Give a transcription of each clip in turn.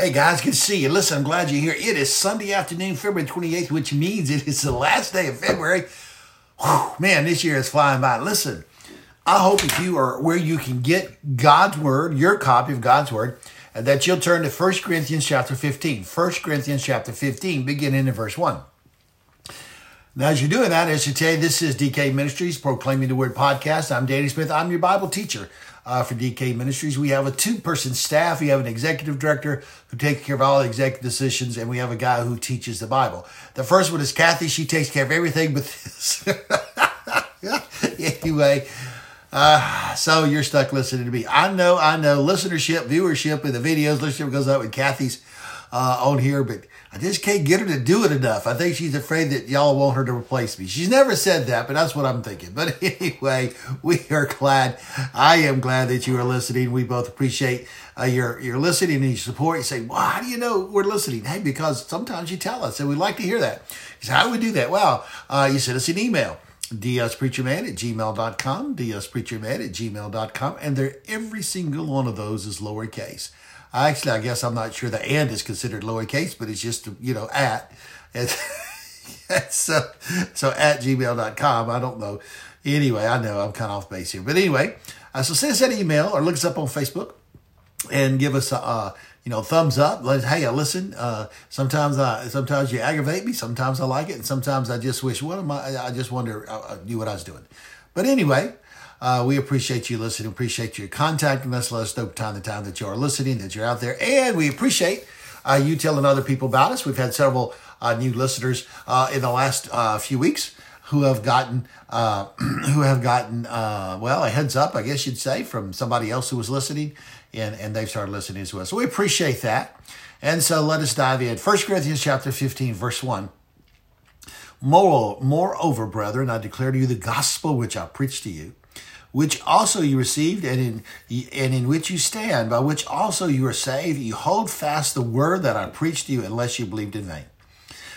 Hey guys, good to see you. Listen, I'm glad you're here. It is Sunday afternoon, February 28th, which means it is the last day of February. Whew, man, this year is flying by. Listen, I hope if you are where you can get God's word, your copy of God's word, and that you'll turn to 1 Corinthians chapter 15. 1 Corinthians chapter 15, beginning in verse 1. Now, as you're doing that, as you tell you, this is DK Ministries, Proclaiming the Word podcast. I'm Danny Smith. I'm your Bible teacher uh, for DK Ministries. We have a two person staff. We have an executive director who takes care of all the executive decisions, and we have a guy who teaches the Bible. The first one is Kathy. She takes care of everything but this. anyway, uh, so you're stuck listening to me. I know, I know, listenership, viewership, and the videos, listenership goes up with Kathy's uh, on here, but I just can't get her to do it enough. I think she's afraid that y'all want her to replace me. She's never said that, but that's what I'm thinking. But anyway, we are glad. I am glad that you are listening. We both appreciate uh, your your listening and your support. You say, "Well, how do you know we're listening?" Hey, because sometimes you tell us, and we'd like to hear that. So how do we do that? Well, uh, you send us an email dspreacherman at gmail.com, dspreacherman at gmail.com, and there every single one of those is lowercase. Actually, I guess I'm not sure the and is considered lowercase, but it's just, you know, at. so, so at gmail.com. I don't know. Anyway, I know I'm kind of off base here. But anyway, uh, so send us that email or look us up on Facebook and give us a, you know, thumbs up. Let, hey, listen. Uh, sometimes I, sometimes you aggravate me. Sometimes I like it. And sometimes I just wish, what am I? I just wonder, I, I knew what I was doing. But anyway, uh, we appreciate you listening. Appreciate you contacting us. Let us know time to time that you are listening, that you're out there, and we appreciate uh, you telling other people about us. We've had several uh, new listeners uh, in the last uh, few weeks who have gotten uh, who have gotten well a heads up, I guess you'd say, from somebody else who was listening, and and they've started listening as well. So we appreciate that. And so let us dive in. 1 Corinthians chapter 15, verse 1. Moreover, brethren, I declare to you the gospel which I preached to you which also you received and in, and in which you stand, by which also you are saved. You hold fast the word that I preached to you unless you believed in vain.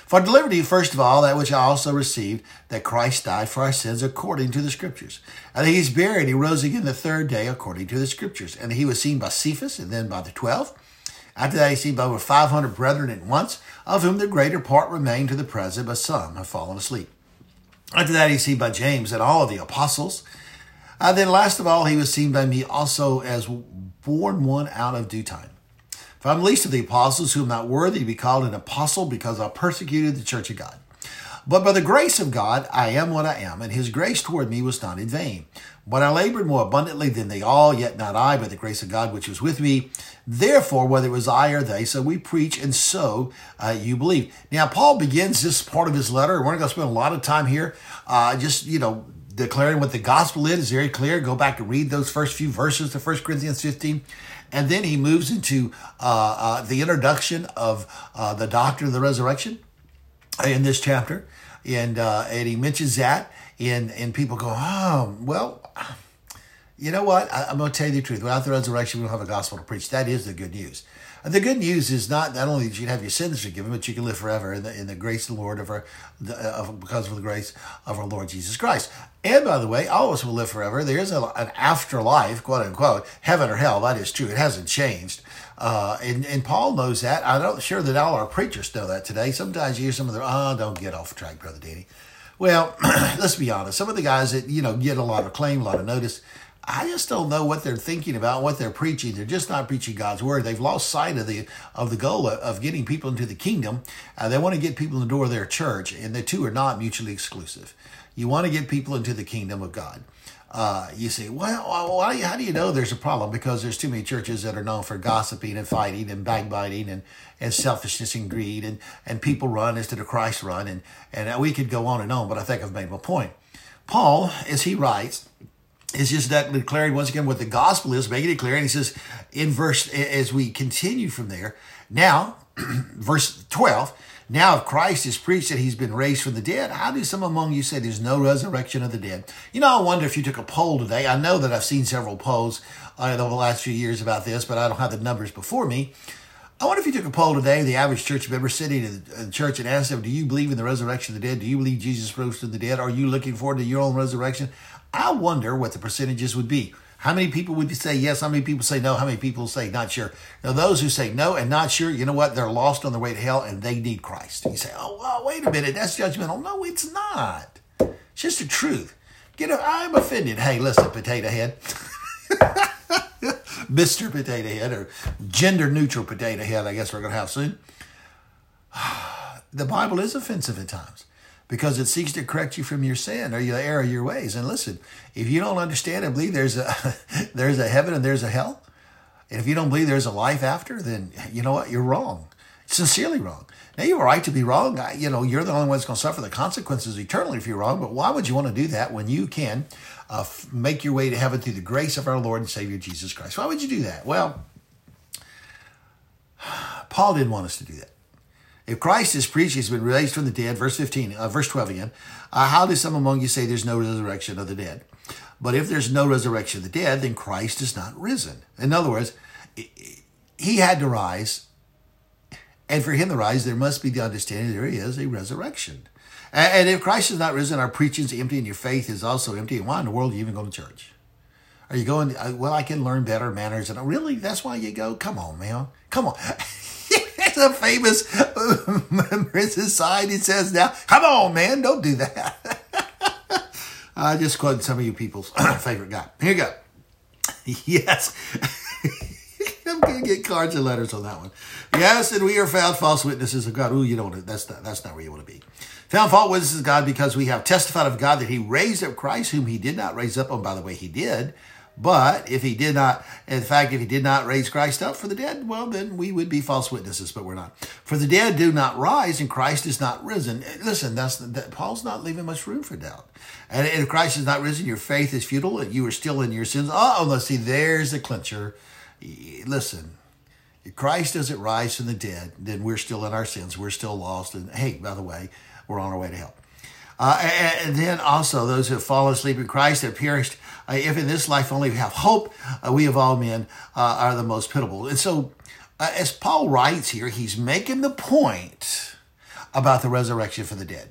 For I delivered to you, first of all, that which I also received, that Christ died for our sins according to the Scriptures. And he is buried, he rose again the third day according to the Scriptures. And he was seen by Cephas and then by the twelve. After that, he seen by over 500 brethren at once, of whom the greater part remain to the present, but some have fallen asleep. After that, he seen by James and all the apostles. Uh, then, last of all, he was seen by me also as born one out of due time. For I'm least of the apostles, who am not worthy to be called an apostle because I persecuted the church of God. But by the grace of God, I am what I am, and his grace toward me was not in vain. But I labored more abundantly than they all, yet not I, but the grace of God which was with me. Therefore, whether it was I or they, so we preach, and so uh, you believe. Now, Paul begins this part of his letter. We're not going to spend a lot of time here, uh, just, you know, declaring what the gospel is, is very clear. Go back and read those first few verses to 1 Corinthians 15. And then he moves into uh, uh, the introduction of uh, the doctrine of the resurrection in this chapter. And, uh, and he mentions that, and, and people go, oh, well, you know what? I, am going to tell you the truth. Without the resurrection, we don't have a gospel to preach. That is the good news. And the good news is not not only that you can have your sins forgiven, but you can live forever in the, in the grace of the Lord of our, of, because of the grace of our Lord Jesus Christ. And by the way, all of us will live forever. There is a, an afterlife, quote unquote, heaven or hell. That is true. It hasn't changed. Uh, and, and Paul knows that. I'm not sure that all our preachers know that today. Sometimes you hear some of their, oh, don't get off track, Brother Danny. Well, let's be honest. Some of the guys that, you know, get a lot of claim, a lot of notice, I just don't know what they're thinking about, what they're preaching. They're just not preaching God's word. They've lost sight of the of the goal of, of getting people into the kingdom. Uh, they want to get people in the door of their church, and the two are not mutually exclusive. You want to get people into the kingdom of God. Uh, you say, well, why, how do you know there's a problem? Because there's too many churches that are known for gossiping and fighting and backbiting and, and selfishness and greed and, and people run instead of Christ run. And, and we could go on and on, but I think I've made my point. Paul, as he writes, is just that declaring once again what the gospel is, making it clear. And he says in verse, as we continue from there, now, verse 12, now if Christ is preached that he's been raised from the dead, how do some among you say there's no resurrection of the dead? You know, I wonder if you took a poll today. I know that I've seen several polls uh, over the last few years about this, but I don't have the numbers before me. I wonder if you took a poll today, the average church member sitting in the church and asked them, Do you believe in the resurrection of the dead? Do you believe Jesus rose from the dead? Are you looking forward to your own resurrection? I wonder what the percentages would be. How many people would say yes? How many people say no? How many people say not sure? Now, those who say no and not sure, you know what? They're lost on their way to hell and they need Christ. You say, oh, well, wait a minute. That's judgmental. No, it's not. It's just the truth. You know, I'm offended. Hey, listen, potato head. Mr. Potato Head or gender neutral potato head, I guess we're going to have soon. The Bible is offensive at times because it seeks to correct you from your sin or your error of your ways. And listen, if you don't understand and believe there's a there's a heaven and there's a hell, and if you don't believe there's a life after, then you know what? You're wrong. Sincerely wrong. Now you have a right to be wrong. You know, you're the only one that's going to suffer the consequences eternally if you're wrong. But why would you want to do that when you can uh, f- make your way to heaven through the grace of our Lord and Savior Jesus Christ? Why would you do that? Well, Paul didn't want us to do that. If Christ is preached, he's been raised from the dead, verse 15, uh, verse 12 again, uh, how do some among you say there's no resurrection of the dead? But if there's no resurrection of the dead, then Christ is not risen. In other words, he had to rise, and for him to rise, there must be the understanding there is a resurrection. And if Christ is not risen, our preaching is empty and your faith is also empty. And why in the world are you even going to church? Are you going, uh, well, I can learn better manners. And really, that's why you go? Come on, man. Come on. It's a famous member in society says now, come on, man, don't do that. I just quoted some of you people's favorite guy. Here you go. Yes. I'm gonna get cards and letters on that one. Yes, and we are found false witnesses of God. Ooh, you don't. That's not. That's not where you want to be. Found fault witnesses of God because we have testified of God that He raised up Christ, whom He did not raise up. on. by the way, He did. But if he did not, in fact, if he did not raise Christ up for the dead, well, then we would be false witnesses, but we're not. For the dead do not rise, and Christ is not risen. Listen, that's that, Paul's not leaving much room for doubt. And if Christ is not risen, your faith is futile, and you are still in your sins. Oh, let's see, there's the clincher. Listen, if Christ doesn't rise from the dead, then we're still in our sins. We're still lost. And hey, by the way, we're on our way to hell. Uh, and then also those who have fallen asleep in Christ have perished. Uh, if in this life only we have hope, uh, we of all men uh, are the most pitiable. And so, uh, as Paul writes here, he's making the point about the resurrection for the dead.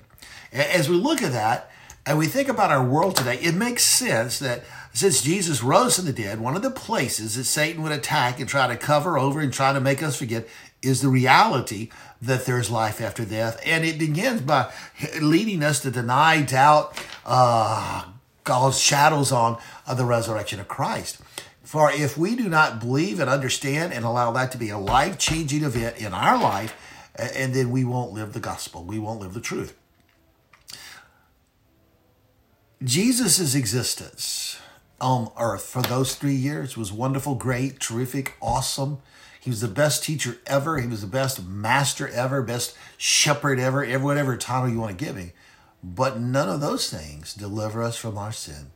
As we look at that and we think about our world today, it makes sense that since Jesus rose from the dead, one of the places that Satan would attack and try to cover over and try to make us forget is the reality that there's life after death. And it begins by leading us to deny, doubt, uh, God's shadows on uh, the resurrection of Christ. For if we do not believe and understand and allow that to be a life changing event in our life, and then we won't live the gospel, we won't live the truth. Jesus' existence on earth for those three years was wonderful, great, terrific, awesome. He was the best teacher ever. He was the best master ever, best shepherd ever, whatever title you want to give him. But none of those things deliver us from our sin.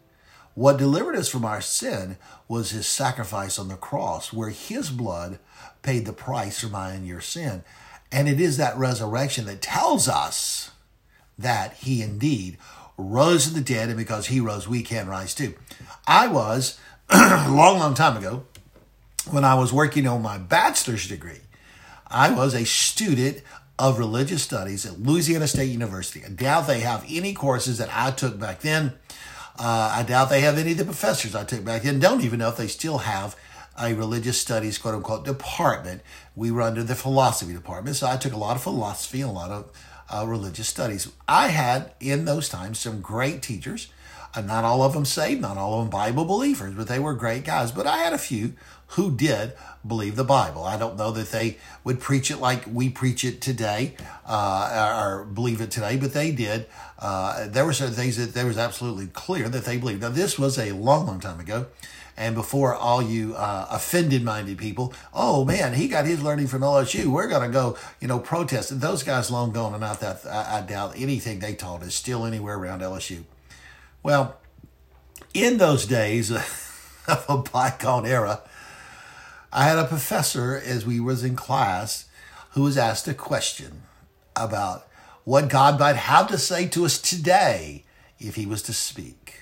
What delivered us from our sin was his sacrifice on the cross, where his blood paid the price for my and your sin. And it is that resurrection that tells us that he indeed rose from the dead, and because he rose, we can rise too. I was, a long, long time ago, when I was working on my bachelor's degree, I was a student of religious studies at Louisiana State University. I doubt they have any courses that I took back then. Uh, I doubt they have any of the professors I took back then. Don't even know if they still have a religious studies, quote unquote, department. We were under the philosophy department, so I took a lot of philosophy and a lot of uh, religious studies. I had in those times some great teachers. Uh, not all of them saved, not all of them Bible believers, but they were great guys. But I had a few who did believe the Bible. I don't know that they would preach it like we preach it today uh, or believe it today, but they did. Uh, there were certain things that there was absolutely clear that they believed. Now, this was a long, long time ago. And before all you uh, offended minded people, oh man, he got his learning from LSU. We're going to go, you know, protest. And those guys long gone, and not that I, I doubt anything they taught is still anywhere around LSU. Well, in those days of a bygone era, I had a professor as we was in class who was asked a question about what God might have to say to us today if he was to speak.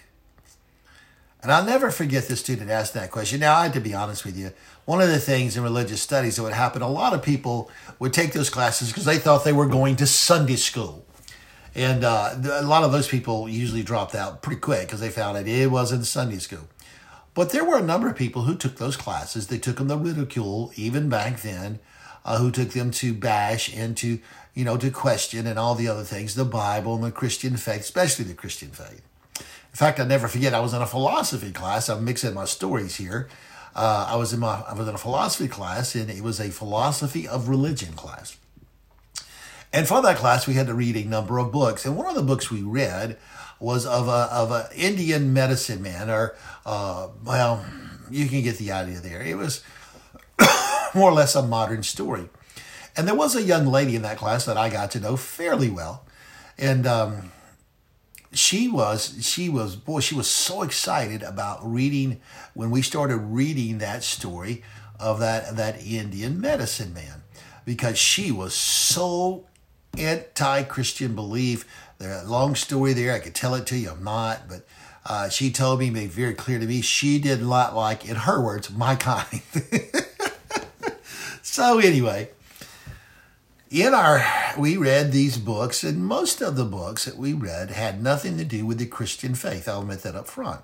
And I'll never forget the student asked that question. Now, I had to be honest with you. One of the things in religious studies that would happen, a lot of people would take those classes because they thought they were going to Sunday school. And uh, a lot of those people usually dropped out pretty quick because they found out it wasn't Sunday school. But there were a number of people who took those classes. They took them to ridicule, even back then, uh, who took them to bash and to, you know, to question and all the other things, the Bible and the Christian faith, especially the Christian faith. In fact, I never forget, I was in a philosophy class. I'm mixing my stories here. Uh, I was in my I was in a philosophy class, and it was a philosophy of religion class. And for that class, we had to read a number of books. And one of the books we read was of a of an Indian medicine man, or uh, well, you can get the idea there. It was more or less a modern story. And there was a young lady in that class that I got to know fairly well, and um, she was she was boy she was so excited about reading when we started reading that story of that that Indian medicine man because she was so anti-Christian belief. There, a long story there. I could tell it to you. I'm not, but uh, she told me, made very clear to me, she did not like, in her words, my kind. so anyway, in our we read these books and most of the books that we read had nothing to do with the christian faith i'll admit that up front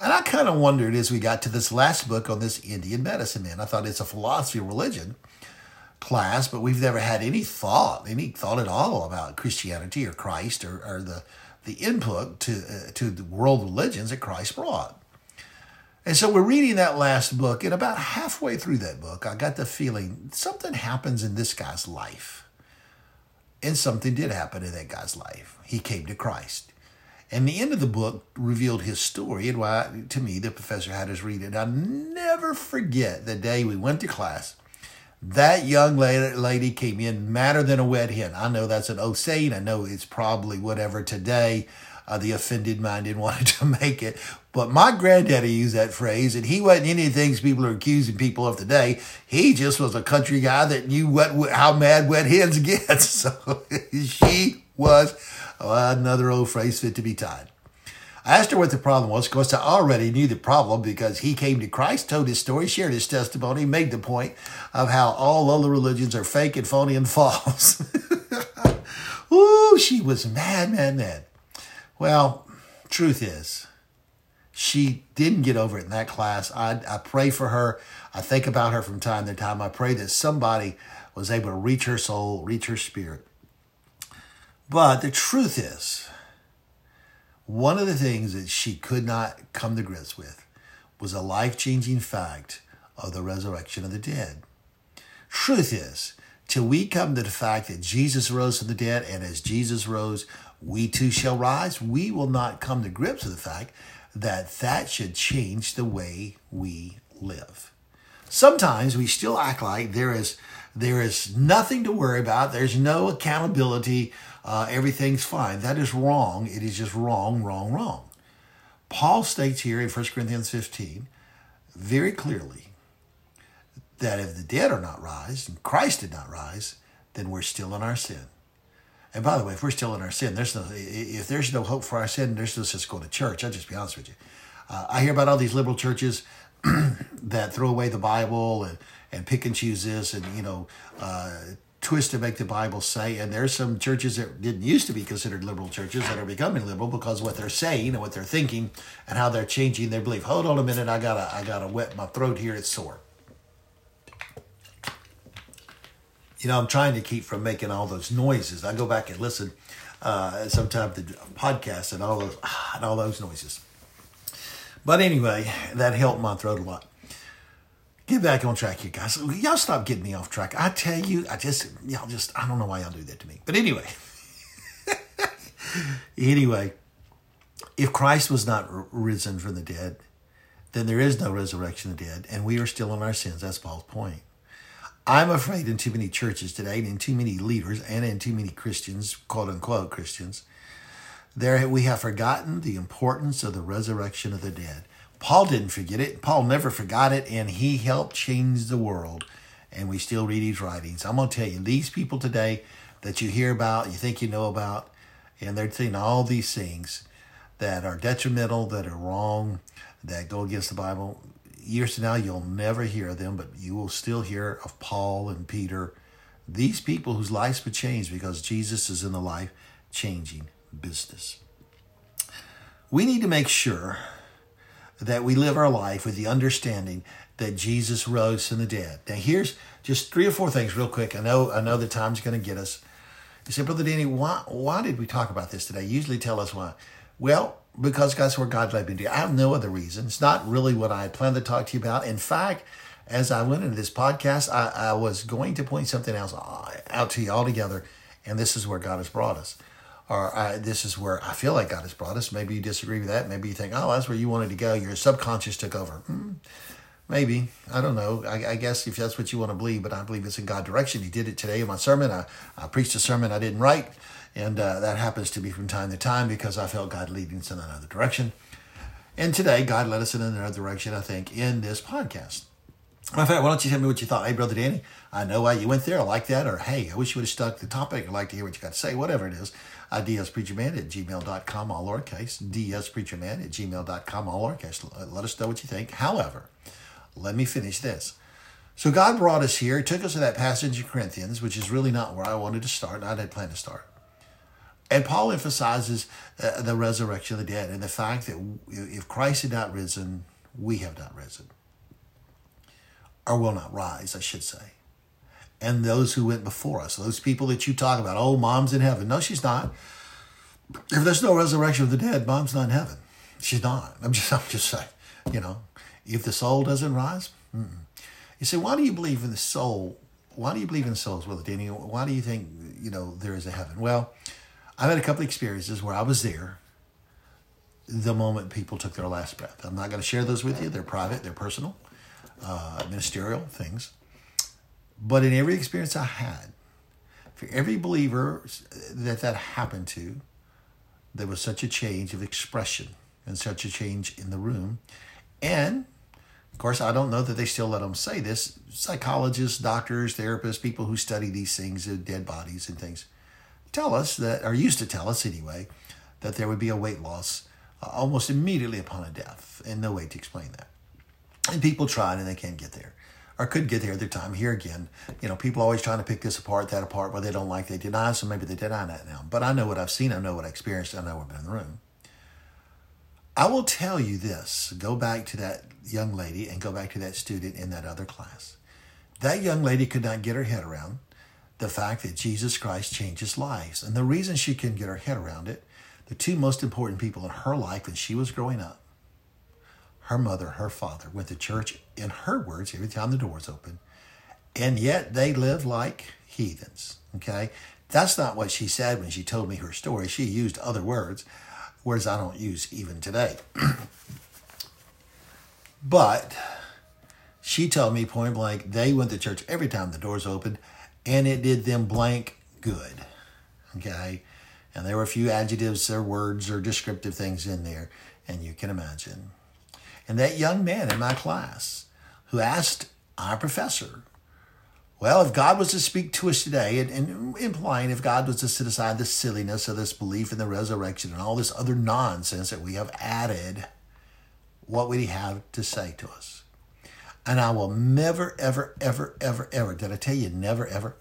and i kind of wondered as we got to this last book on this indian medicine man i thought it's a philosophy of religion class but we've never had any thought any thought at all about christianity or christ or, or the the input to uh, to the world religions that christ brought and so we're reading that last book, and about halfway through that book, I got the feeling something happens in this guy's life. And something did happen in that guy's life. He came to Christ. And the end of the book revealed his story, and why, to me, the professor had us read it. I'll never forget the day we went to class. That young lady came in madder than a wet hen. I know that's an old saying. I know it's probably whatever today uh, the offended mind didn't want to make it. But my granddaddy used that phrase, and he wasn't any of the things people are accusing people of today. He just was a country guy that knew what how mad wet hens get. So she was uh, another old phrase fit to be tied. I asked her what the problem was. Of course, I already knew the problem because he came to Christ, told his story, shared his testimony, made the point of how all other religions are fake and phony and false. Ooh, she was mad, mad, mad. Well, truth is, she didn't get over it in that class. I, I pray for her. I think about her from time to time. I pray that somebody was able to reach her soul, reach her spirit. But the truth is, one of the things that she could not come to grips with was a life changing fact of the resurrection of the dead. Truth is, till we come to the fact that Jesus rose from the dead, and as Jesus rose, we too shall rise, we will not come to grips with the fact that that should change the way we live. Sometimes we still act like there is there is nothing to worry about. There's no accountability. Uh, everything's fine. That is wrong. It is just wrong, wrong, wrong. Paul states here in 1 Corinthians 15 very clearly that if the dead are not raised and Christ did not rise, then we're still in our sin. And by the way, if we're still in our sin, there's no if there's no hope for our sin, there's no just go to church. I'll just be honest with you. Uh, I hear about all these liberal churches that throw away the Bible and, and pick and choose this and you know uh, twist to make the Bible say. And there's some churches that didn't used to be considered liberal churches that are becoming liberal because what they're saying and what they're thinking and how they're changing their belief. Hold on a minute, I gotta I gotta wet my throat here. It's sore. you know, I'm trying to keep from making all those noises. I go back and listen uh, sometimes to podcasts and all those and all those noises. But anyway, that helped my throat a lot. Get back on track here, guys. Y'all stop getting me off track. I tell you, I just y'all just I don't know why y'all do that to me. But anyway. anyway, if Christ was not risen from the dead, then there is no resurrection of the dead, and we are still in our sins. That's Paul's point. I'm afraid in too many churches today, and in too many leaders, and in too many Christians, quote unquote Christians, there we have forgotten the importance of the resurrection of the dead. Paul didn't forget it. Paul never forgot it, and he helped change the world. And we still read his writings. I'm going to tell you, these people today that you hear about, you think you know about, and they're saying all these things that are detrimental, that are wrong, that go against the Bible years from now, you'll never hear them, but you will still hear of Paul and Peter, these people whose lives were changed because Jesus is in the life changing business. We need to make sure that we live our life with the understanding that Jesus rose from the dead. Now, here's just three or four things real quick. I know I know the time's going to get us. You say, Brother Danny, why, why did we talk about this today? Usually tell us why. Well, because that's where God led me to. I have no other reason. It's not really what I planned to talk to you about. In fact, as I went into this podcast, I, I was going to point something else uh, out to you altogether, and this is where God has brought us. Or I, this is where I feel like God has brought us. Maybe you disagree with that. Maybe you think, oh, that's where you wanted to go. Your subconscious took over. Hmm. Maybe. I don't know. I, I, guess if that's what you want to believe, but I believe it's in God direction. He did it today in my sermon. I, I preached a sermon I didn't write, and uh, that happens to be from time to time because I felt God leading us in another direction. And today, God led us in another direction, I think, in this podcast. Matter of fact, why don't you tell me what you thought? Hey, Brother Danny, I know why you went there. I like that. Or, hey, I wish you would have stuck the topic. I'd like to hear what you got to say. Whatever it is. Dspreacherman at gmail.com, all lowercase. dspreacherman at gmail.com, all lowercase. Let us know what you think. However, let me finish this. So God brought us here, took us to that passage in Corinthians, which is really not where I wanted to start. and I had planned to start. And Paul emphasizes uh, the resurrection of the dead and the fact that if Christ had not risen, we have not risen. Or will not rise, I should say. And those who went before us, those people that you talk about, oh, mom's in heaven. No, she's not. If there's no resurrection of the dead, mom's not in heaven. She's not. I'm just, I'm just saying, you know, if the soul doesn't rise, mm-mm. you say, why do you believe in the soul? Why do you believe in souls, Well, Danny? Why do you think you know there is a heaven? Well, I've had a couple of experiences where I was there the moment people took their last breath. I'm not going to share those with you. They're private. They're personal, uh, ministerial things. But in every experience I had, for every believer that that happened to, there was such a change of expression and such a change in the room. And of course, I don't know that they still let them say this. Psychologists, doctors, therapists, people who study these things, dead bodies and things, tell us that, or used to tell us anyway, that there would be a weight loss uh, almost immediately upon a death, and no way to explain that. And people tried and they can't get there, or could get there at their time. Here again, you know, people always trying to pick this apart, that apart, what they don't like, they deny, so maybe they deny that now. But I know what I've seen, I know what I experienced, I know what I've been in the room. I will tell you this go back to that young lady and go back to that student in that other class. That young lady could not get her head around the fact that Jesus Christ changes lives. And the reason she couldn't get her head around it, the two most important people in her life when she was growing up, her mother, her father, went to church, in her words, every time the doors open, and yet they lived like heathens. Okay? That's not what she said when she told me her story. She used other words words I don't use even today. but she told me point blank they went to church every time the doors opened and it did them blank good. Okay? And there were a few adjectives or words or descriptive things in there, and you can imagine. And that young man in my class who asked our professor, well, if God was to speak to us today, and, and, implying if God was to set aside the silliness of this belief in the resurrection and all this other nonsense that we have added, what would he have to say to us? And I will never, ever, ever, ever, ever, did I tell you never, ever?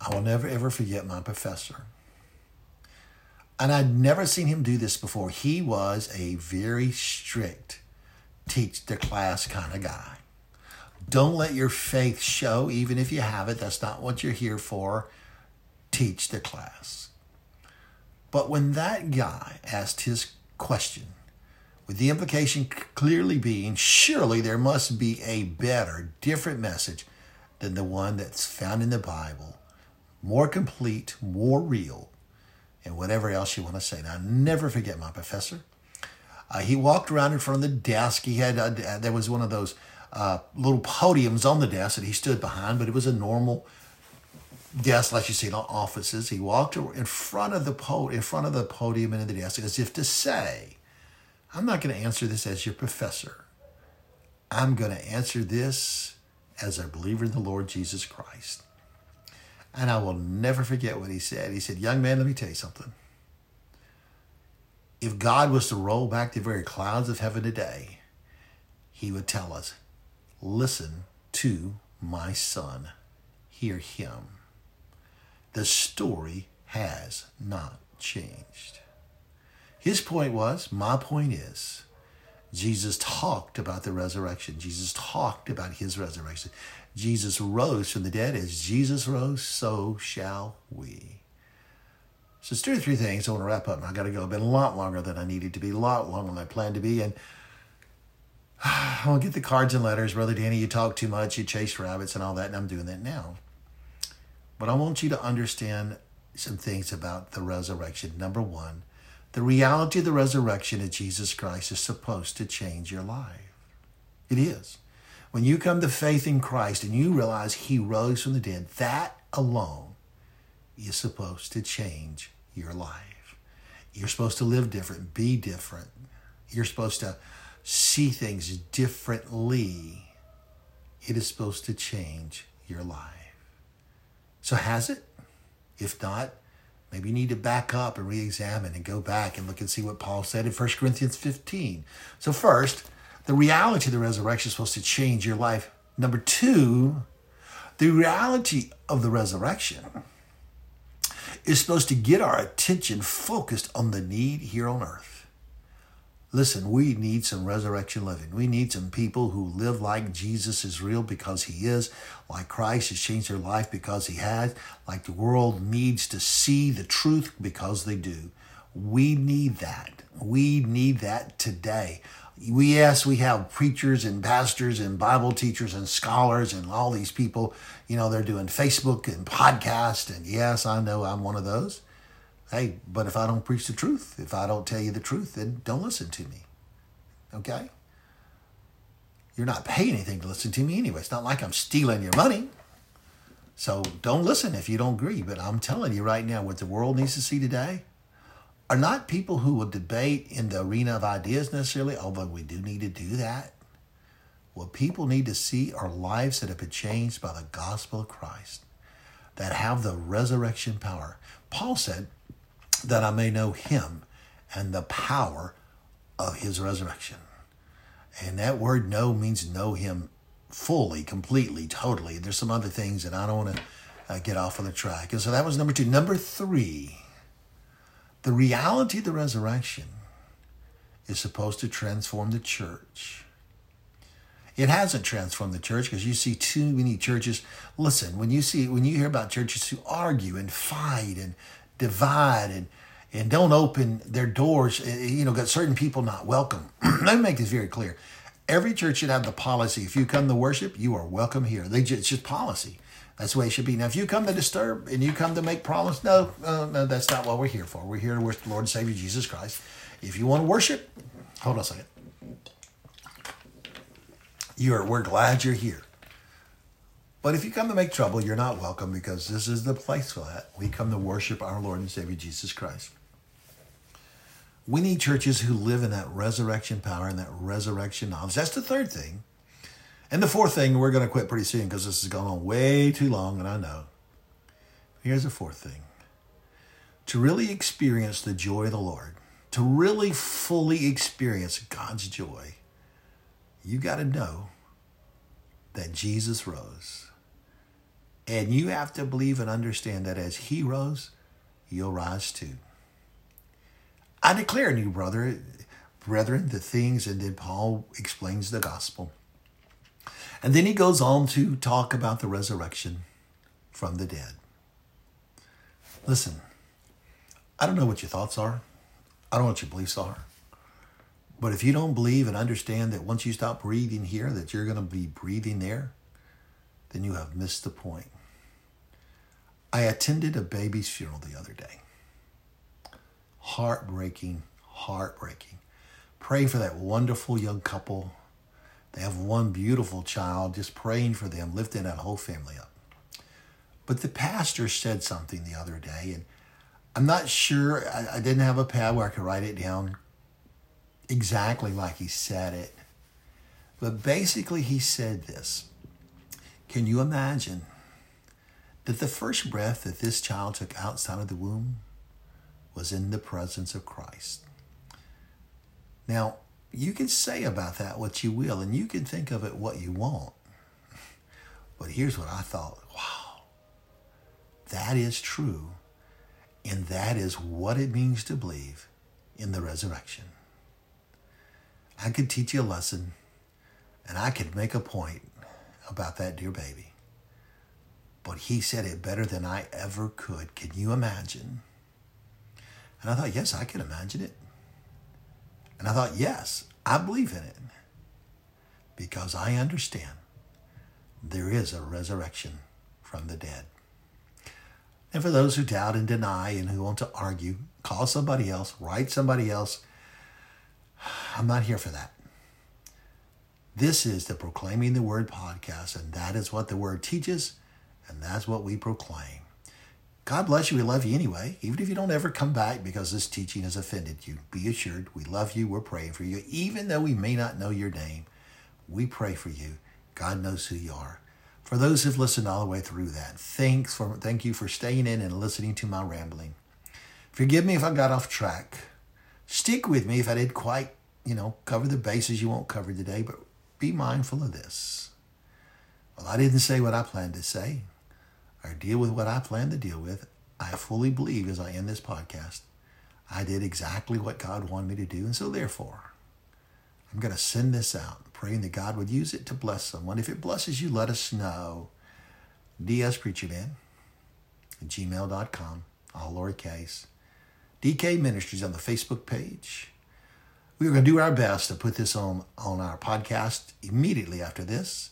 I will never, ever forget my professor. And I'd never seen him do this before. He was a very strict, teach the class kind of guy. Don't let your faith show, even if you have it. That's not what you're here for. Teach the class. But when that guy asked his question, with the implication clearly being, surely there must be a better, different message than the one that's found in the Bible, more complete, more real, and whatever else you want to say. Now, never forget my professor. Uh, he walked around in front of the desk. He had, uh, there was one of those uh, little podiums on the desk that he stood behind, but it was a normal desk like you see in offices. He walked in front of the po- in front of the podium and in the desk as if to say, "I'm not going to answer this as your professor. I'm going to answer this as a believer in the Lord Jesus Christ." And I will never forget what he said. He said, "Young man, let me tell you something." If God was to roll back the very clouds of heaven today, he would tell us, Listen to my son. Hear him. The story has not changed. His point was, my point is, Jesus talked about the resurrection. Jesus talked about his resurrection. Jesus rose from the dead. As Jesus rose, so shall we. So it's two or three things I want to wrap up. I got to go. I've been a lot longer than I needed to be, a lot longer than I planned to be. And I'll get the cards and letters. Brother Danny, you talk too much. You chase rabbits and all that. And I'm doing that now. But I want you to understand some things about the resurrection. Number one, the reality of the resurrection of Jesus Christ is supposed to change your life. It is. When you come to faith in Christ and you realize He rose from the dead, that alone is supposed to change your life. You're supposed to live different, be different. You're supposed to see things differently. It is supposed to change your life. So, has it? If not, maybe you need to back up and re examine and go back and look and see what Paul said in 1 Corinthians 15. So, first, the reality of the resurrection is supposed to change your life. Number two, the reality of the resurrection is supposed to get our attention focused on the need here on earth. Listen, we need some resurrection living. We need some people who live like Jesus is real because he is, like Christ has changed their life because he has, like the world needs to see the truth because they do. We need that. We need that today. We yes, we have preachers and pastors and Bible teachers and scholars and all these people, you know, they're doing Facebook and podcast and yes, I know I'm one of those. Hey, but if I don't preach the truth, if I don't tell you the truth, then don't listen to me. Okay? You're not paying anything to listen to me anyway. It's not like I'm stealing your money. So don't listen if you don't agree. But I'm telling you right now, what the world needs to see today are not people who will debate in the arena of ideas necessarily, although we do need to do that. What people need to see are lives that have been changed by the gospel of Christ, that have the resurrection power. Paul said, that I may know him and the power of his resurrection. And that word know means know him fully, completely, totally. There's some other things that I don't want to uh, get off of the track. And so that was number two. Number three, the reality of the resurrection is supposed to transform the church. It hasn't transformed the church because you see too many churches. Listen, when you see when you hear about churches who argue and fight and divide and and don't open their doors. Eh, eh, you know, got certain people not welcome. Let me make this very clear. Every church should have the policy: if you come to worship, you are welcome here. They just, it's just policy. That's the way it should be. Now, if you come to disturb and you come to make problems, no, no, that's not what we're here for. We're here to worship the Lord and Savior Jesus Christ. If you want to worship, hold on a second. You're, we're glad you're here. But if you come to make trouble, you're not welcome because this is the place for that. We come to worship our Lord and Savior Jesus Christ. We need churches who live in that resurrection power and that resurrection knowledge. That's the third thing. And the fourth thing, we're going to quit pretty soon because this has gone on way too long, and I know. Here's the fourth thing to really experience the joy of the Lord, to really fully experience God's joy, you got to know that Jesus rose. And you have to believe and understand that as he rose, you'll rise too. I declare to you, brother, brethren, the things, and then Paul explains the gospel. And then he goes on to talk about the resurrection from the dead. Listen, I don't know what your thoughts are. I don't know what your beliefs are. But if you don't believe and understand that once you stop breathing here, that you're going to be breathing there, then you have missed the point. I attended a baby's funeral the other day. Heartbreaking, heartbreaking. Pray for that wonderful young couple. They have one beautiful child, just praying for them, lifting that whole family up. But the pastor said something the other day, and I'm not sure, I, I didn't have a pad where I could write it down exactly like he said it. But basically, he said this Can you imagine that the first breath that this child took outside of the womb was in the presence of Christ? Now, you can say about that what you will, and you can think of it what you want. But here's what I thought wow, that is true, and that is what it means to believe in the resurrection. I could teach you a lesson and I could make a point about that dear baby. But he said it better than I ever could. Can you imagine? And I thought, yes, I can imagine it. And I thought, yes, I believe in it because I understand there is a resurrection from the dead. And for those who doubt and deny and who want to argue, call somebody else, write somebody else. I'm not here for that. This is the Proclaiming the Word podcast, and that is what the Word teaches, and that's what we proclaim. God bless you. We love you anyway, even if you don't ever come back because this teaching has offended you. Be assured we love you. We're praying for you. Even though we may not know your name, we pray for you. God knows who you are. For those who've listened all the way through that, thanks for thank you for staying in and listening to my rambling. Forgive me if I got off track. Stick with me if I didn't quite, you know, cover the bases you won't cover today, but be mindful of this. Well, I didn't say what I planned to say or deal with what I plan to deal with. I fully believe as I end this podcast, I did exactly what God wanted me to do. And so, therefore, I'm going to send this out praying that God would use it to bless someone. If it blesses you, let us know. DS Preacherman, gmail.com, all lowercase. DK Ministries on the Facebook page. We're going to do our best to put this on, on our podcast immediately after this.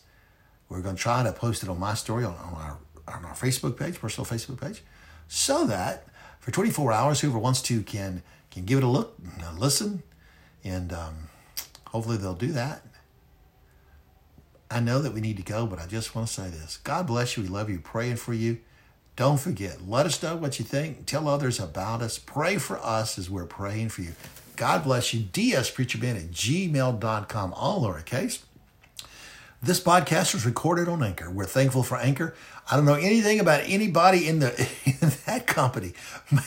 We're going to try to post it on my story on, on our on our Facebook page, personal Facebook page, so that for 24 hours, whoever wants to can can give it a look, listen, and um, hopefully they'll do that. I know that we need to go, but I just want to say this. God bless you. We love you. Praying for you. Don't forget, let us know what you think. Tell others about us. Pray for us as we're praying for you. God bless you. DSPreacherman at gmail.com, all lowercase. This podcast was recorded on Anchor. We're thankful for Anchor. I don't know anything about anybody in the in that company.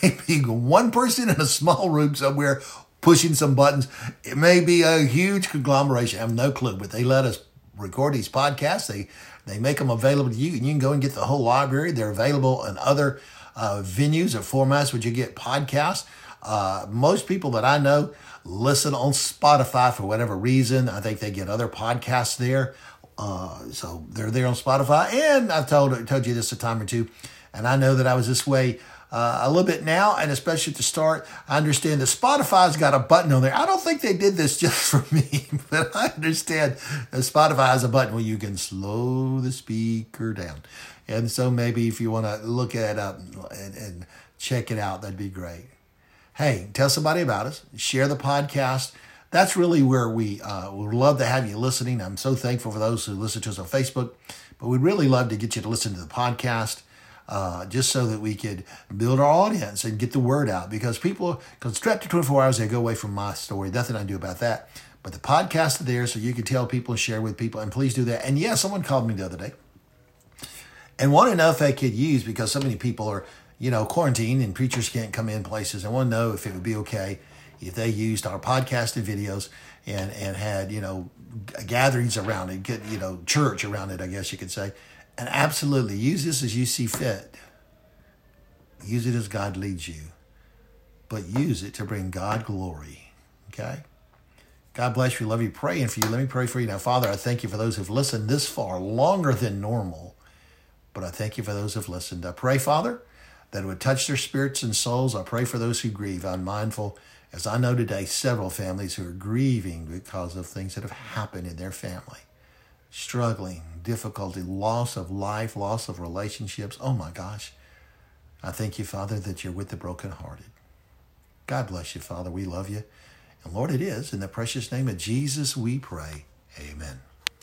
Maybe one person in a small room somewhere pushing some buttons. It may be a huge conglomeration. I have no clue, but they let us record these podcasts. They they make them available to you, and you can go and get the whole library. They're available in other uh, venues or formats where you get podcasts. Uh, most people that I know listen on Spotify for whatever reason. I think they get other podcasts there. Uh, so they're there on Spotify. And I've told told you this a time or two, and I know that I was this way uh, a little bit now, and especially at the start. I understand that Spotify's got a button on there. I don't think they did this just for me, but I understand that Spotify has a button where you can slow the speaker down. And so maybe if you want to look it up and, and check it out, that'd be great. Hey, tell somebody about us. Share the podcast. That's really where we uh, would love to have you listening. I'm so thankful for those who listen to us on Facebook, but we'd really love to get you to listen to the podcast uh, just so that we could build our audience and get the word out. Because people, because to 24 hours, they go away from my story. Nothing I do about that. But the podcast is there so you can tell people and share with people. And please do that. And yeah, someone called me the other day and wanted to know if they could use, because so many people are, you know, quarantined and preachers can't come in places. I want to know if it would be okay if they used our podcast and videos and, and had, you know, gatherings around it, get, you know, church around it, I guess you could say and absolutely use this as you see fit. Use it as God leads you, but use it to bring God glory. Okay? God bless you. Love you. Praying for you. Let me pray for you now. Father, I thank you for those who've listened this far, longer than normal. But I thank you for those who've listened. I pray, Father, that it would touch their spirits and souls. I pray for those who grieve. I'm mindful, as I know today, several families who are grieving because of things that have happened in their family struggling, difficulty, loss of life, loss of relationships. Oh my gosh. I thank you, Father, that you're with the brokenhearted. God bless you, Father. We love you. And Lord, it is in the precious name of Jesus we pray. Amen.